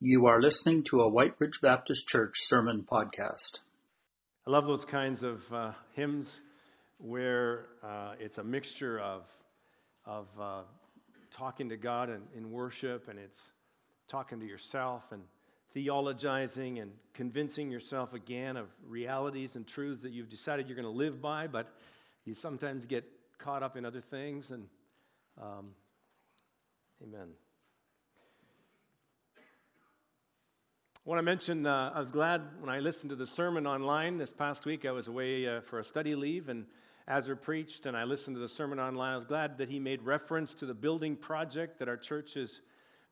You are listening to a Whyte Ridge Baptist Church sermon podcast. I love those kinds of uh, hymns where uh, it's a mixture of, of uh, talking to God in, in worship and it's talking to yourself and theologizing and convincing yourself again of realities and truths that you've decided you're going to live by, but you sometimes get caught up in other things. And um, amen. Want to mention, uh, I was glad when I listened to the sermon online this past week. I was away uh, for a study leave, and Azar preached, and I listened to the sermon online. I was glad that he made reference to the building project that our church is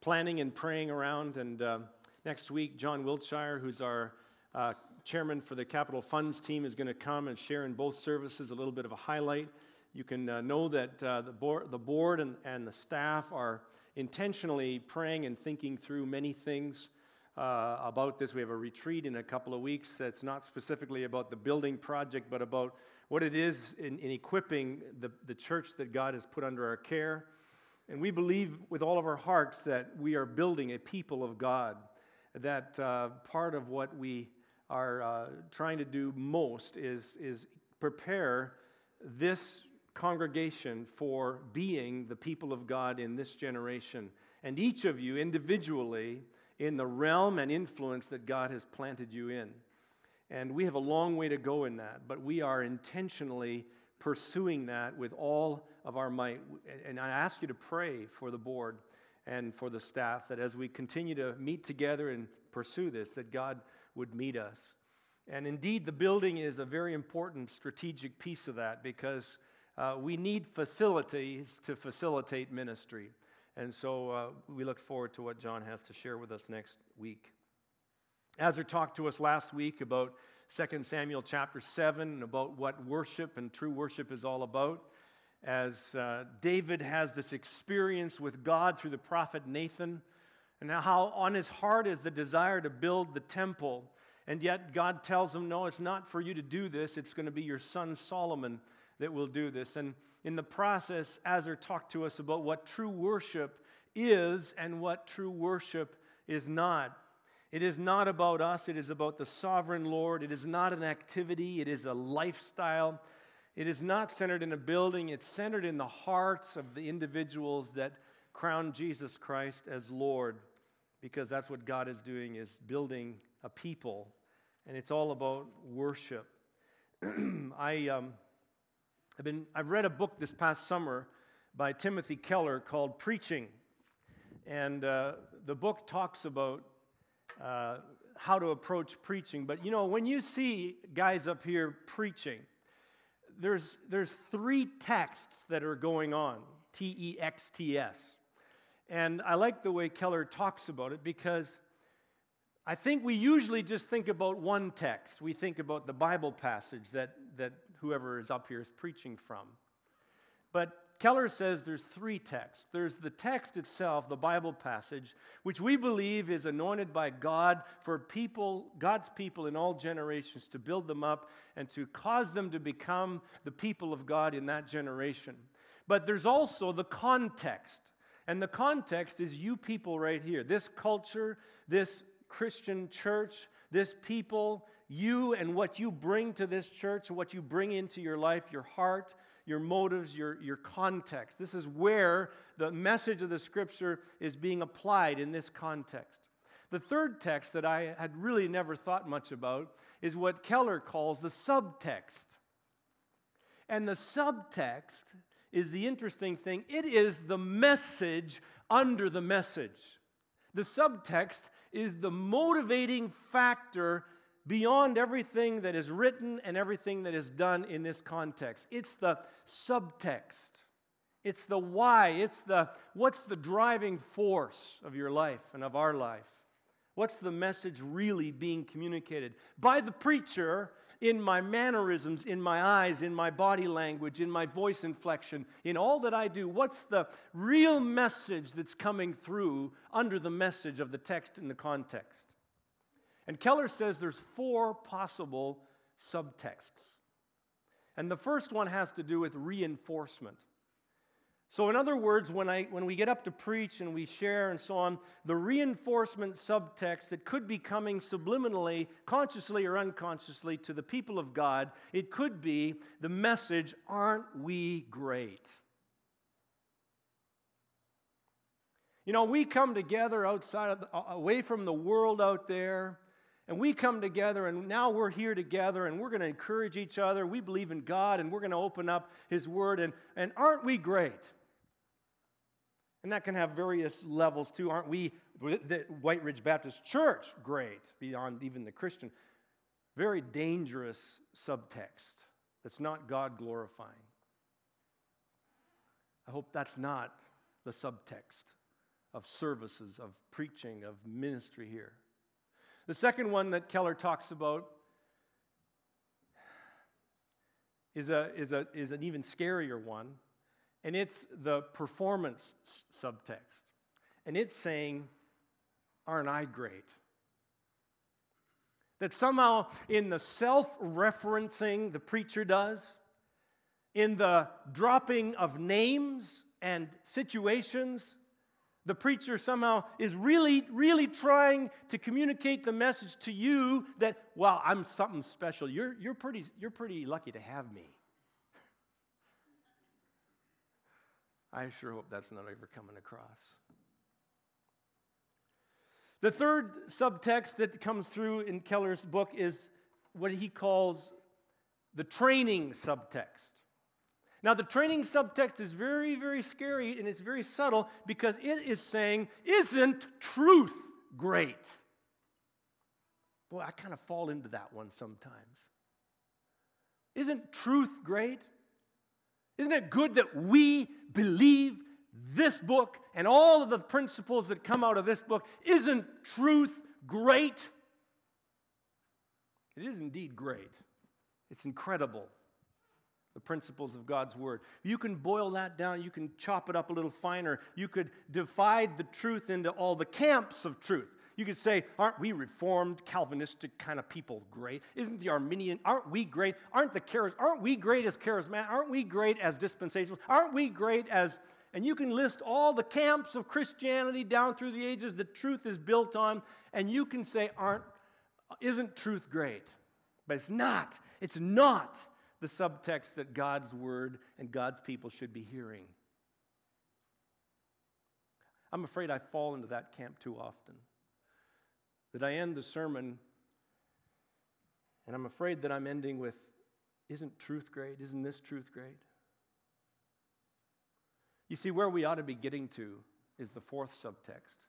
planning and praying around. And uh, next week, John Wiltshire, who's our uh, chairman for the capital funds team, is going to come and share in both services a little bit of a highlight. You can uh, know that uh, the, board, the board and, and the staff are intentionally praying and thinking through many things uh, about this. We have a retreat in a couple of weeks. It's not specifically about the building project, but about what it is in, in equipping the, the church that God has put under our care. And we believe with all of our hearts that we are building a people of God, that uh, part of what we are uh, trying to do most is, is prepare this congregation for being the people of God in this generation. And each of you individually in the realm and influence that God has planted you in. And we have a long way to go in that, but we are intentionally pursuing that with all of our might. And I ask you to pray for the board and for the staff that as we continue to meet together and pursue this, that God would meet us. And indeed, the building is a very important strategic piece of that because uh, we need facilities to facilitate ministry. And so uh, we look forward to what John has to share with us next week. Azar talked to us last week about 2 Samuel chapter 7 and about what worship and true worship is all about. As uh, David has this experience with God through the prophet Nathan, and how on his heart is the desire to build the temple. And yet God tells him, No, it's not for you to do this. It's going to be your son Solomon that will do this. And in the process, Azar talked to us about what true worship is and what true worship is not. It is not about us, it is about the sovereign Lord. It is not an activity, it is a lifestyle. It is not centered in a building, it's centered in the hearts of the individuals that crown Jesus Christ as Lord because that's what God is doing is building a people and it's all about worship. I um, I've, been, I've read a book this past summer by Timothy Keller called Preaching. And uh, the book talks about uh, how to approach preaching. But you know, when you see guys up here preaching, there's, there's three texts that are going on T E X T S. And I like the way Keller talks about it because I think we usually just think about one text. We think about the Bible passage that, that whoever is up here is preaching from. But Keller says there's three texts. There's the text itself, the Bible passage, which we believe is anointed by God for people, God's people in all generations, to build them up and to cause them to become the people of God in that generation. But there's also the context. And the context is you people right here. This culture, this Christian church, this people, you and what you bring to this church, what you bring into your life, your heart, your motives, your, your context. This is where the message of the scripture is being applied in this context. The third text that I had really never thought much about is what Keller calls the subtext. And the subtext is the interesting thing it is the message under the message. The subtext is the motivating factor beyond everything that is written and everything that is done in this context. It's the subtext. It's the why. It's the what's the driving force of your life and of our life. What's the message really being communicated by the preacher in my mannerisms, in my eyes, in my body language, in my voice inflection, in all that I do? What's the real message that's coming through under the message of the text in the context? And Keller says there's four possible subtexts. And the first one has to do with reinforcement. So, in other words, when, I, when we get up to preach and we share and so on, the reinforcement subtext that could be coming subliminally, consciously or unconsciously, to the people of God, it could be the message, Aren't we great? You know, we come together outside, of the, away from the world out there, and we come together, and now we're here together, and we're going to encourage each other. We believe in God, and we're going to open up His Word, and, and aren't we great? And that can have various levels too. Aren't we, the Whyte Ridge Baptist Church, great beyond even the Christian? Very dangerous subtext that's not God glorifying. I hope that's not the subtext of services, of preaching, of ministry here. The second one that Keller talks about is, a, is, a, is an even scarier one and it's the performance subtext. And it's saying, Aren't I great? That somehow, in the self referencing the preacher does, in the dropping of names and situations, the preacher somehow is really, really trying to communicate the message to you that, wow, I'm something special. You're, you're, pretty, you're pretty lucky to have me. I sure hope that's not ever coming across. The third subtext that comes through in Keller's book is what he calls the training subtext. Now, the training subtext is very, very scary and it's very subtle because it is saying, Isn't truth great? Boy, I kind of fall into that one sometimes. Isn't truth great? Isn't it good that we believe this book and all of the principles that come out of this book? Isn't truth great? It is indeed great. It's incredible, the principles of God's Word. You can boil that down, you can chop it up a little finer, you could divide the truth into all the camps of truth. You could say, aren't we reformed, Calvinistic kind of people great? Isn't the Arminian, aren't we great? Aren't the charis, aren't we great as charismatic? Aren't we great as dispensational? Aren't we great as, and you can list all the camps of Christianity down through the ages that truth is built on, and you can say, aren't, isn't truth great? But it's not. It's not the subtext that God's word and God's people should be hearing. I'm afraid I fall into that camp too often that I end the sermon, and I'm afraid that I'm ending with, Isn't truth great? Isn't this truth great? You see, where we ought to be getting to is the fourth subtext.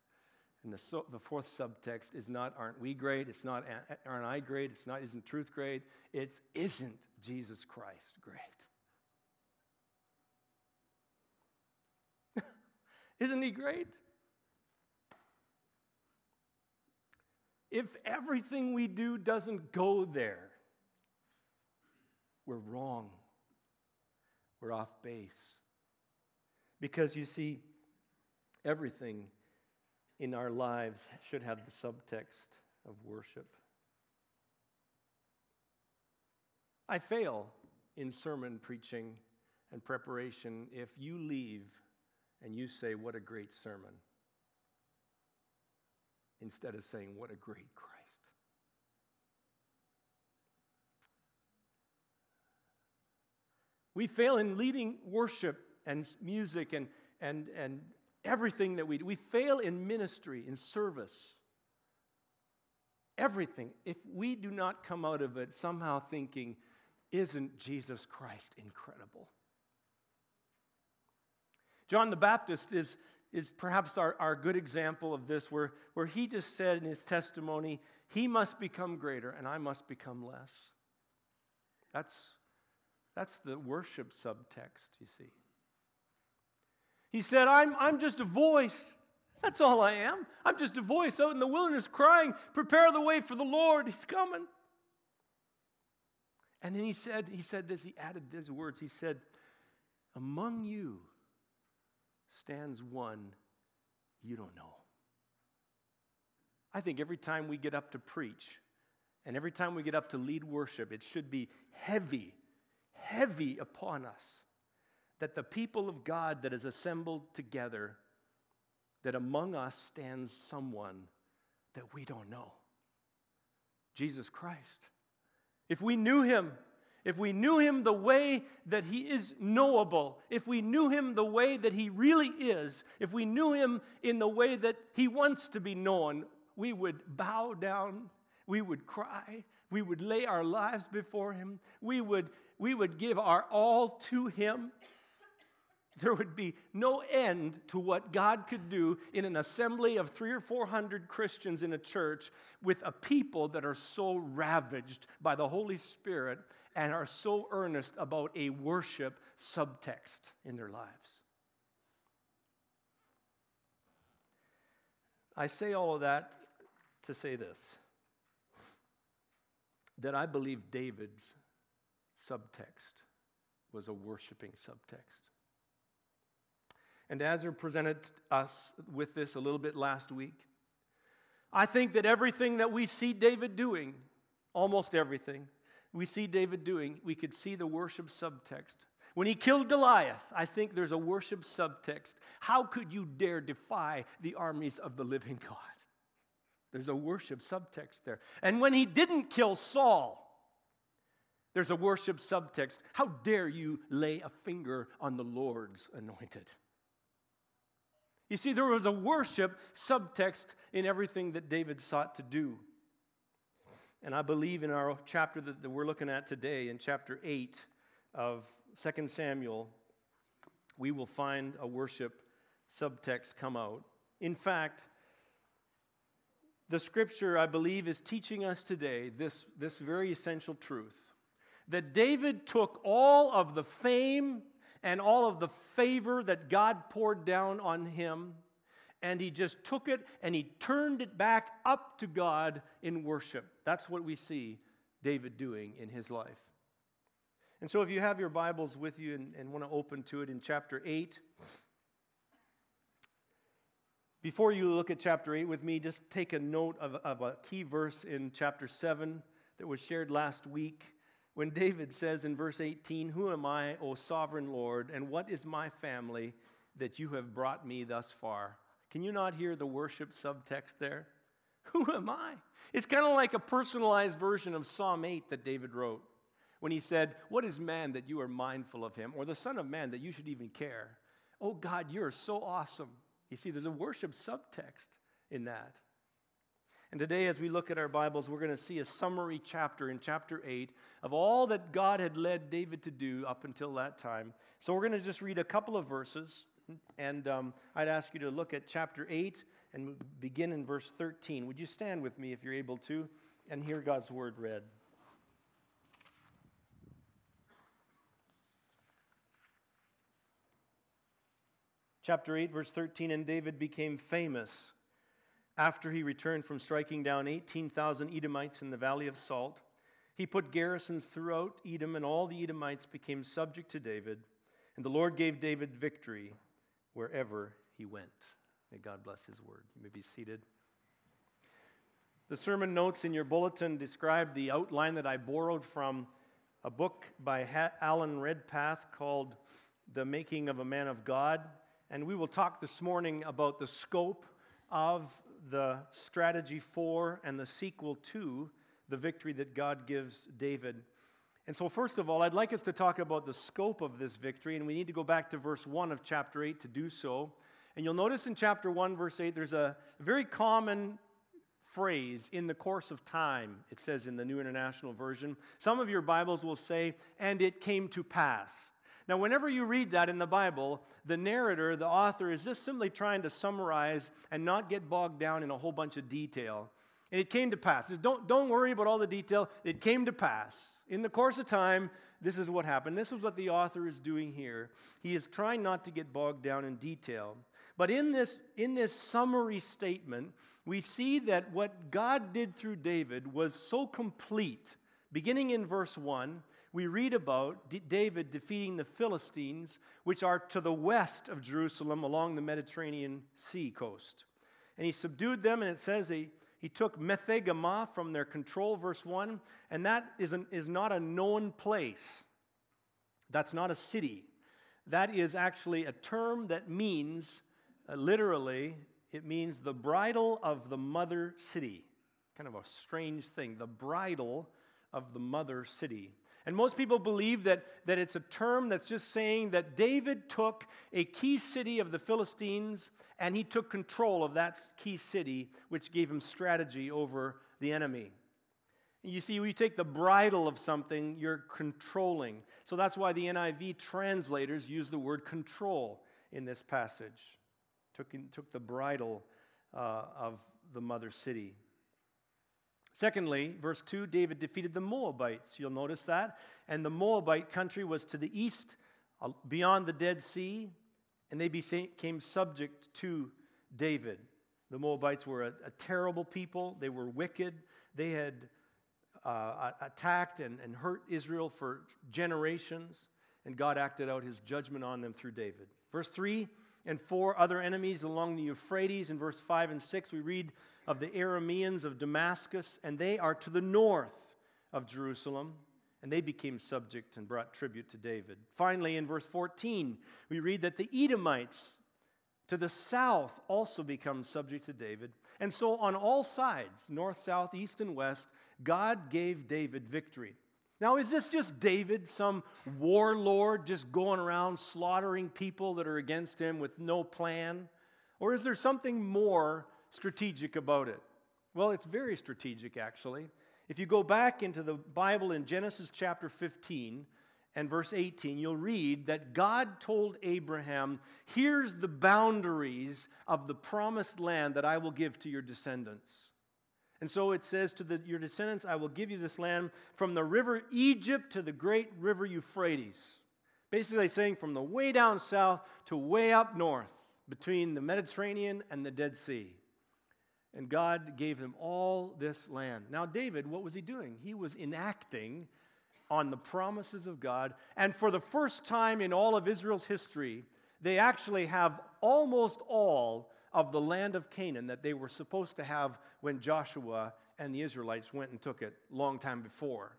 And the, so, the fourth subtext is not, aren't we great? It's not, aren't I great? It's not, isn't truth great? It's, isn't Jesus Christ great? isn't he great? if everything we do doesn't go there, we're wrong. We're off base. Because you see, everything in our lives should have the subtext of worship. I fail in sermon preaching and preparation if you leave and you say, What a great sermon instead of saying, What a great Christ. We fail in leading worship and music and, and, and everything that we do. We fail in ministry, in service. Everything. If we do not come out of it somehow thinking, isn't Jesus Christ incredible? John the Baptist is is perhaps our, our good example of this, where, where he just said in his testimony, He must become greater and I must become less. That's, that's the worship subtext, you see. He said, I'm, I'm just a voice. That's all I am. I'm just a voice out in the wilderness crying, Prepare the way for the Lord. He's coming. And then he said, he said this, he added these words. He said, Among you, stands one you don't know. I think every time we get up to preach and every time we get up to lead worship, it should be heavy, heavy upon us that the people of God that is assembled together, that among us stands someone that we don't know Jesus Christ. If we knew him, if we knew him the way that he is knowable, if we knew him the way that he really is, if we knew him in the way that he wants to be known, we would bow down, we would cry, we would lay our lives before him, we would, we would give our all to him there would be no end to what God could do in an assembly of three or four hundred Christians in a church with a people that are so ravaged by the Holy Spirit and are so earnest about a worship subtext in their lives. I say all of that to say this that I believe David's subtext was a worshiping subtext. And Azar presented us with this a little bit last week. I think that everything that we see David doing, almost everything we see David doing, we could see the worship subtext. When he killed Goliath, I think there's a worship subtext. How could you dare defy the armies of the living God? There's a worship subtext there. And when he didn't kill Saul, there's a worship subtext. How dare you lay a finger on the Lord's anointed? You see, there was a worship subtext in everything that David sought to do. And I believe in our chapter that, we're looking at today, in chapter 8 of 2 Samuel, we will find a worship subtext come out. In fact, the scripture, I believe, is teaching us today this, this very essential truth that David took all of the fame and all of the favor that God poured down on him. And he just took it and he turned it back up to God in worship. That's what we see David doing in his life. And so, if you have your Bibles with you and, and want to open to it in chapter 8, before you look at chapter 8 with me, just take a note of, of a key verse in chapter 7 that was shared last week when David says in verse 18, Who am I, O sovereign Lord, and what is my family that you have brought me thus far? Can you not hear the worship subtext there? Who am I? It's kind of like a personalized version of Psalm 8 that David wrote when he said, What is man that you are mindful of him, or the Son of Man that you should even care? Oh God, you're so awesome. You see, there's a worship subtext in that. And today, as we look at our Bibles, we're going to see a summary chapter in chapter 8 of all that God had led David to do up until that time. So we're going to just read a couple of verses, and um, I'd ask you to look at chapter 8 and begin in verse 13. Would you stand with me if you're able to and hear God's word read? Chapter 8, verse 13 And David became famous after he returned from striking down 18,000 Edomites in the Valley of Salt, he put garrisons throughout Edom, and all the Edomites became subject to David. And the Lord gave David victory wherever he went. May God bless his word. You may be seated. The sermon notes in your bulletin describe the outline that I borrowed from a book by Alan Redpath called The Making of a Man of God. And we will talk this morning about the scope of the strategy for and the sequel to the victory that God gives David. And so, first of all, I'd like us to talk about the scope of this victory, and we need to go back to verse 1 of chapter 8 to do so. And you'll notice in chapter 1, verse 8, there's a very common phrase in the course of time, it says in the New International Version. Some of your Bibles will say, and it came to pass. Now, whenever you read that in the Bible, the narrator, the author, is just simply trying to summarize and not get bogged down in a whole bunch of detail. And it came to pass. Don't, don't worry about all the detail. It came to pass. In the course of time, this is what happened. This is what the author is doing here. He is trying not to get bogged down in detail. But in this, in this summary statement, we see that what God did through David was so complete. Beginning in verse 1, we read about D- David defeating the Philistines, which are to the west of Jerusalem along the Mediterranean Sea coast. And he subdued them, and it says he, he took Metheg-ammah from their control, verse 1, and that is, an, is not a known place. That's not a city. that is actually a term that means, uh, literally, it means the bridle of the mother city. Kind of a strange thing, the bridle of the mother city. And most people believe that, that it's a term that's just saying that David took a key city of the Philistines and he took control of that key city, which gave him strategy over the enemy. You see, when you take the bridle of something, you're controlling. So that's why the NIV translators use the word control in this passage. Took, took the bridle uh, of the mother city. Secondly, verse 2 David defeated the Moabites. You'll notice that. And the Moabite country was to the east, uh, beyond the Dead Sea, and they became subject to David. The Moabites were a, a terrible people, they were wicked. They had uh, attacked and, and hurt Israel for generations, and God acted out his judgment on them through David. Verse 3 and 4 other enemies along the Euphrates. In verse 5 and 6, we read of the Arameans of Damascus, and they are to the north of Jerusalem. And they became subject and brought tribute to David. Finally, in verse 14, we read that the Edomites to the south also become subject to David. And so, on all sides, north, south, east, and west, God gave David victory. Now, is this just David, some warlord just going around slaughtering people that are against him with no plan? Or is there something more strategic about it? Well, it's very strategic, actually. If you go back into the Bible in Genesis chapter 15 and verse 18, you'll read that God told Abraham, Here's the boundaries of the promised land that I will give to your descendants. And so it says to the, your descendants, I will give you this land from the river Egypt to the great river Euphrates. Basically, saying from the way down south to way up north between the Mediterranean and the Dead Sea. And God gave them all this land. Now, David, what was he doing? He was enacting on the promises of God. And for the first time in all of Israel's history, they actually have almost all of the land of Canaan that they were supposed to have when Joshua and the Israelites went and took it long time before.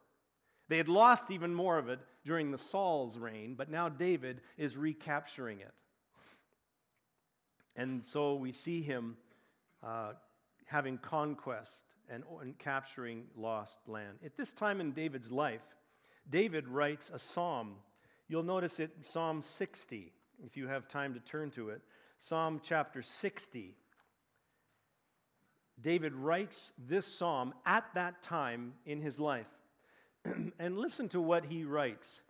They had lost even more of it during the Saul's reign, but now David is recapturing it. And so we see him uh, having conquest and, and capturing lost land. At this time in David's life, David writes a psalm. You'll notice it Psalm 60, if you have time to turn to it. Psalm chapter 60. David writes this psalm at that time in his life. and listen to what he writes.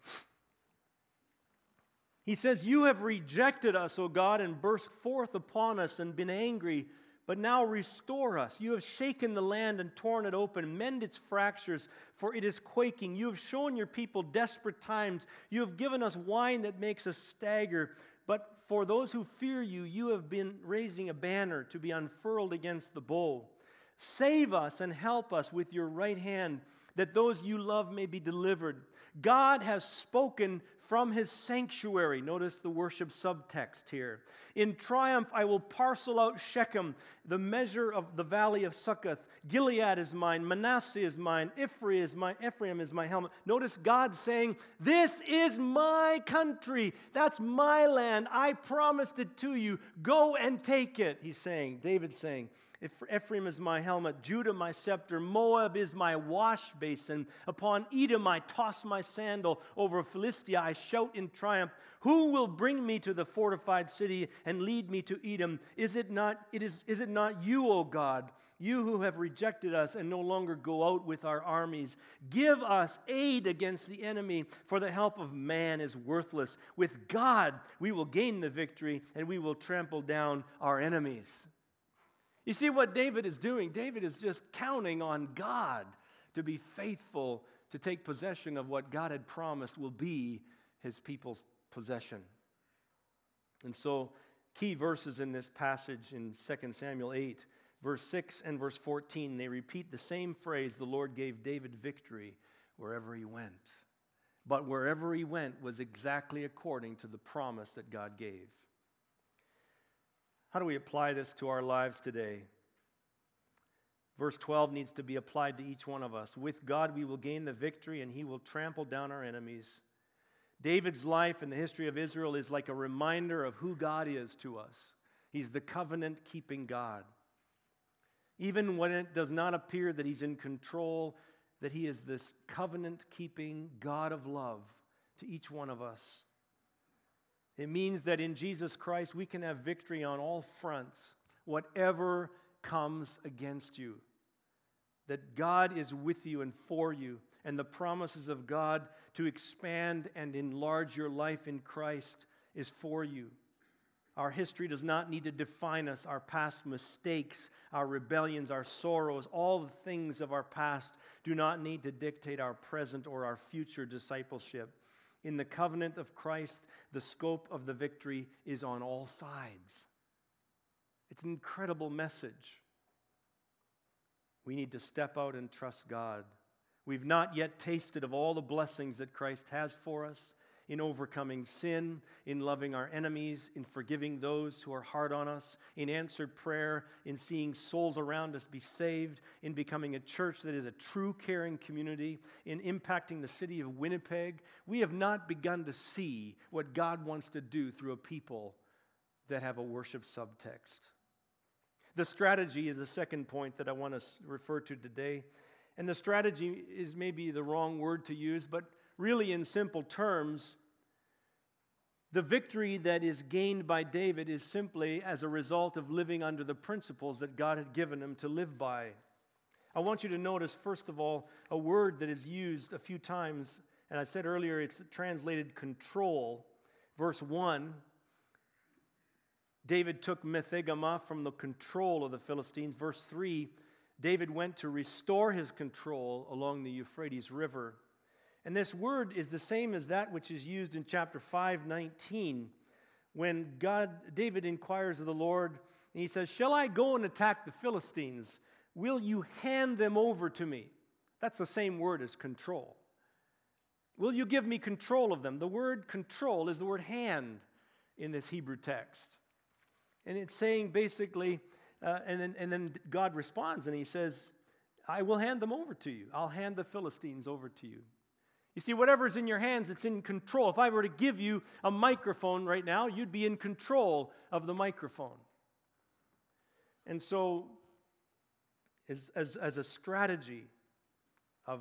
He says, You have rejected us, O God, and burst forth upon us and been angry. But now restore us. You have shaken the land and torn it open. Mend its fractures, for it is quaking. You have shown your people desperate times. You have given us wine that makes us stagger. But for those who fear you, you have been raising a banner to be unfurled against the bow. Save us and help us with your right hand, that those you love may be delivered. God has spoken from his sanctuary. Notice the worship subtext here. In triumph, I will parcel out Shechem, the measure of the valley of Succoth. Gilead is mine, Manasseh is mine, Ephraim is my Ephraim is my helmet. Notice God saying, "This is my country. That's my land. I promised it to you. Go and take it." He's saying, David's saying, Ephraim is my helmet, Judah my scepter, Moab is my wash basin. Upon Edom I toss my sandal, over Philistia I shout in triumph. Who will bring me to the fortified city and lead me to Edom? Is it not, it is, is it not you, O God? You who have rejected us and no longer go out with our armies. Give us aid against the enemy, for the help of man is worthless. With God we will gain the victory and we will trample down our enemies. You see what David is doing? David is just counting on God to be faithful to take possession of what God had promised will be his people's possession. And so, key verses in this passage in 2 Samuel 8, verse 6 and verse 14, they repeat the same phrase the Lord gave David victory wherever he went. But wherever he went was exactly according to the promise that God gave. How do we apply this to our lives today? Verse 12 needs to be applied to each one of us. With God, we will gain the victory, and He will trample down our enemies. David's life and the history of Israel is like a reminder of who God is to us. He's the covenant keeping God. Even when it does not appear that He's in control, that He is this covenant keeping God of love to each one of us. It means that in Jesus Christ we can have victory on all fronts, whatever comes against you. That God is with you and for you, and the promises of God to expand and enlarge your life in Christ is for you. Our history does not need to define us. Our past mistakes, our rebellions, our sorrows, all the things of our past do not need to dictate our present or our future discipleship. In the covenant of Christ, the scope of the victory is on all sides. It's an incredible message. We need to step out and trust God. We've not yet tasted of all the blessings that Christ has for us in overcoming sin, in loving our enemies, in forgiving those who are hard on us, in answered prayer, in seeing souls around us be saved, in becoming a church that is a true caring community, in impacting the city of Winnipeg. We have not begun to see what God wants to do through a people that have a worship subtext. The strategy is the second point that I want to refer to today. And the strategy is maybe the wrong word to use, but really, in simple terms, the victory that is gained by David is simply as a result of living under the principles that God had given him to live by. I want you to notice, first of all, a word that is used a few times, and I said earlier it's translated control. Verse 1 David took Metheg-ammah from the control of the Philistines. Verse 3 David went to restore his control along the Euphrates River. And this word is the same as that which is used in chapter 5:19 when God David inquires of the Lord and he says, "Shall I go and attack the Philistines? Will you hand them over to me?" That's the same word as control. Will you give me control of them? The word control is the word hand in this Hebrew text. And it's saying basically, uh, and, then, and then God responds and he says, I will hand them over to you. I'll hand the Philistines over to you. You see, whatever's in your hands, it's in control. If I were to give you a microphone right now, you'd be in control of the microphone. And so, as, as, as a strategy of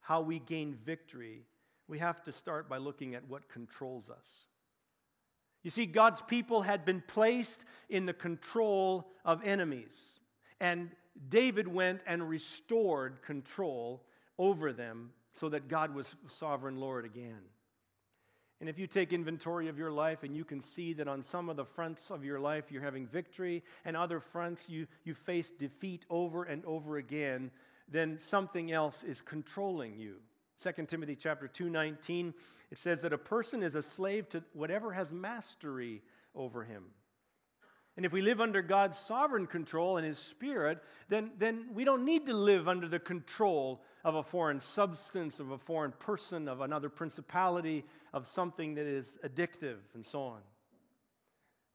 how we gain victory, we have to start by looking at what controls us. You see, God's people had been placed in the control of enemies, and David went and restored control over them so that God was sovereign Lord again. And if you take inventory of your life and you can see that on some of the fronts of your life you're having victory and other fronts you, you face defeat over and over again, then something else is controlling you. 2 Timothy chapter 2:19 it says that a person is a slave to whatever has mastery over him. And if we live under God's sovereign control and His Spirit, then, then we don't need to live under the control of a foreign substance, of a foreign person, of another principality, of something that is addictive, and so on.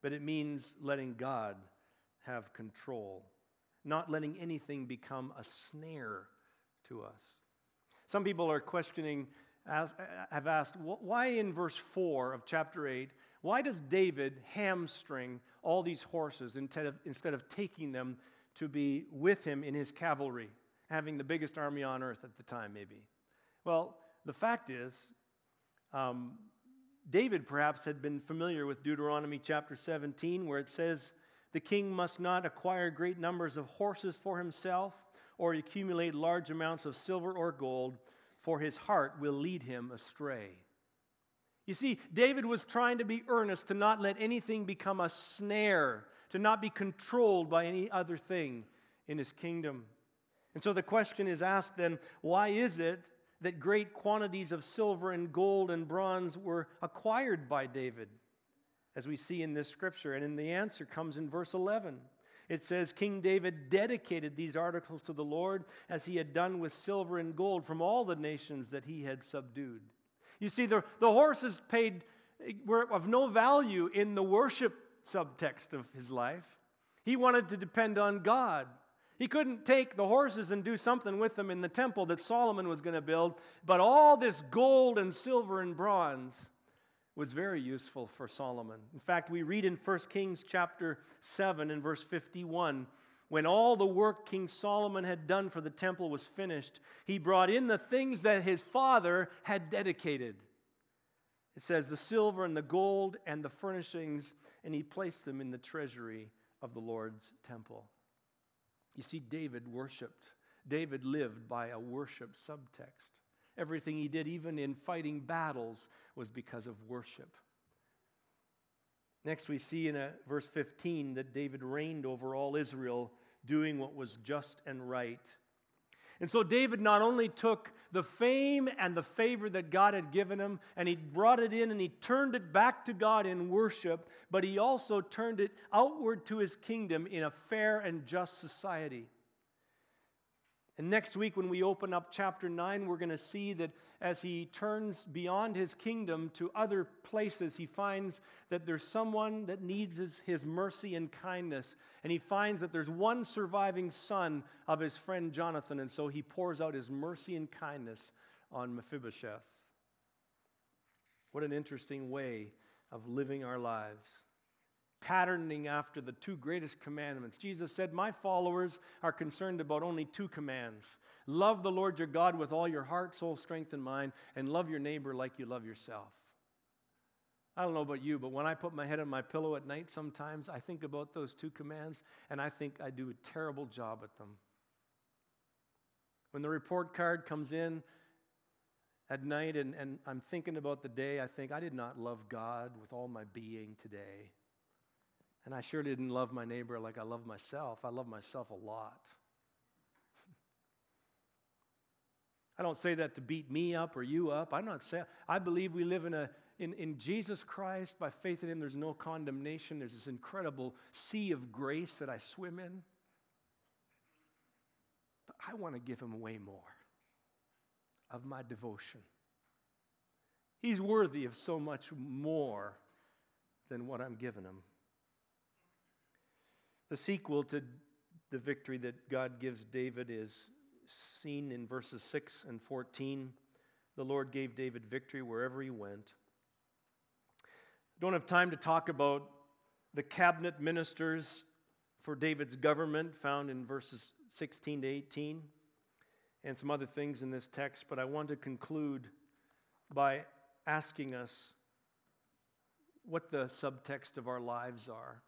But it means letting God have control, not letting anything become a snare to us. Some people are questioning, have asked, why in verse 4 of chapter 8 why does David hamstring all these horses instead of, instead of taking them to be with him in his cavalry, having the biggest army on earth at the time, maybe? Well, the fact is, um, David perhaps had been familiar with Deuteronomy chapter 17, where it says, The king must not acquire great numbers of horses for himself or accumulate large amounts of silver or gold, for his heart will lead him astray. You see, David was trying to be earnest to not let anything become a snare, to not be controlled by any other thing in his kingdom. And so the question is asked then why is it that great quantities of silver and gold and bronze were acquired by David, as we see in this scripture? And in the answer comes in verse 11. It says, King David dedicated these articles to the Lord as he had done with silver and gold from all the nations that he had subdued. You see, the, the horses paid were of no value in the worship subtext of his life. He wanted to depend on God. He couldn't take the horses and do something with them in the temple that Solomon was going to build, but all this gold and silver and bronze was very useful for Solomon. In fact, we read in 1 Kings chapter 7 and verse 51 when all the work King Solomon had done for the temple was finished, he brought in the things that his father had dedicated. It says, the silver and the gold and the furnishings, and he placed them in the treasury of the Lord's temple. You see, David worshiped. David lived by a worship subtext. Everything he did, even in fighting battles, was because of worship. Next, we see in a, verse 15 that David reigned over all Israel, doing what was just and right. And so David not only took the fame and the favor that God had given him and he brought it in and he turned it back to God in worship, but he also turned it outward to his kingdom in a fair and just society. And next week, when we open up chapter 9, we're going to see that as he turns beyond his kingdom to other places, he finds that there's someone that needs his, his mercy and kindness. And he finds that there's one surviving son of his friend Jonathan. And so he pours out his mercy and kindness on Mephibosheth. What an interesting way of living our lives patterning after the two greatest commandments. Jesus said, My followers are concerned about only two commands love the Lord your God with all your heart, soul, strength, and mind, and love your neighbor like you love yourself. I don't know about you, but when I put my head on my pillow at night, sometimes I think about those two commands and I think I do a terrible job at them. When the report card comes in at night and, and I'm thinking about the day, I think I did not love God with all my being today. And I sure didn't love my neighbor like I love myself. I love myself a lot. I don't say that to beat me up or you up. I'm not saying, I believe we live in a, in, in Jesus Christ, by faith in Him, there's no condemnation. There's this incredible sea of grace that I swim in. But I want to give Him way more of my devotion. He's worthy of so much more than what I'm giving Him. The sequel to the victory that God gives David is seen in verses 6 and 14. The Lord gave David victory wherever he went. Don't have time to talk about the cabinet ministers for David's government found in verses 16 to 18 and some other things in this text, but I want to conclude by asking us what the subtext of our lives are.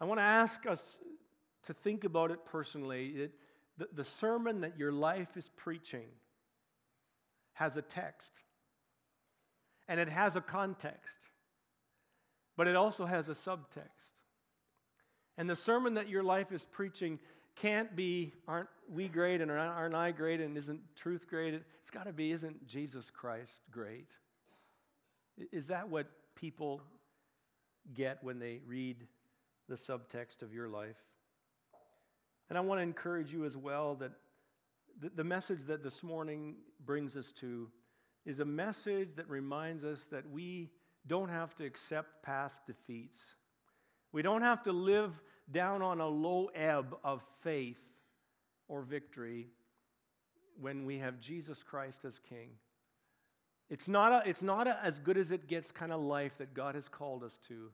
I want to ask us to think about it personally. It, the, the sermon that your life is preaching has a text, and it has a context, but it also has a subtext. And the sermon that your life is preaching can't be, aren't we great and aren't I great and isn't truth great? It's got to be, isn't Jesus Christ great? Is that what people get when they read the subtext of your life. And I want to encourage you as well that the, message that this morning brings us to is a message that reminds us that we don't have to accept past defeats. We don't have to live down on a low ebb of faith or victory when we have Jesus Christ as King. It's not, a, it's not a, as good as it gets kind of life that God has called us to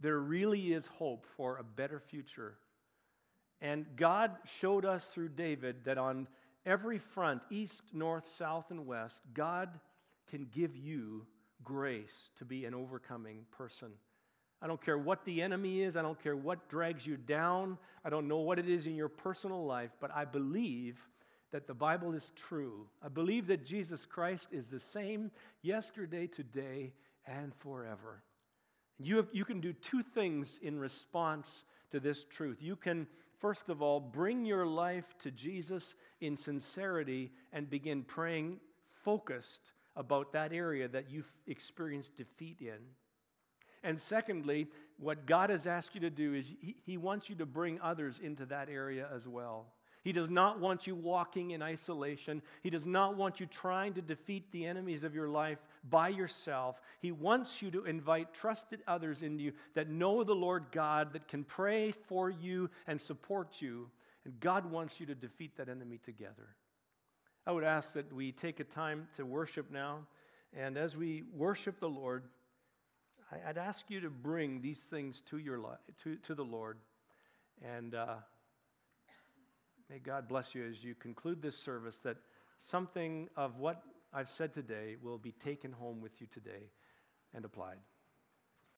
there really is hope for a better future. And God showed us through David that on every front, east, north, south, and west, God can give you grace to be an overcoming person. I don't care what the enemy is, I don't care what drags you down, I don't know what it is in your personal life, but I believe that the Bible is true. I believe that Jesus Christ is the same yesterday, today, and forever. You, have, you can do two things in response to this truth. You can, first of all, bring your life to Jesus in sincerity and begin praying focused about that area that you've experienced defeat in. And secondly, what God has asked you to do is He, he wants you to bring others into that area as well. He does not want you walking in isolation. He does not want you trying to defeat the enemies of your life by yourself. He wants you to invite trusted others into you that know the Lord God, that can pray for you and support you. And God wants you to defeat that enemy together. I would ask that we take a time to worship now. And as we worship the Lord, I'd ask you to bring these things to, your life, to, to the Lord. And uh, may God bless you as you conclude this service, that something of what I've said today will be taken home with you today and applied.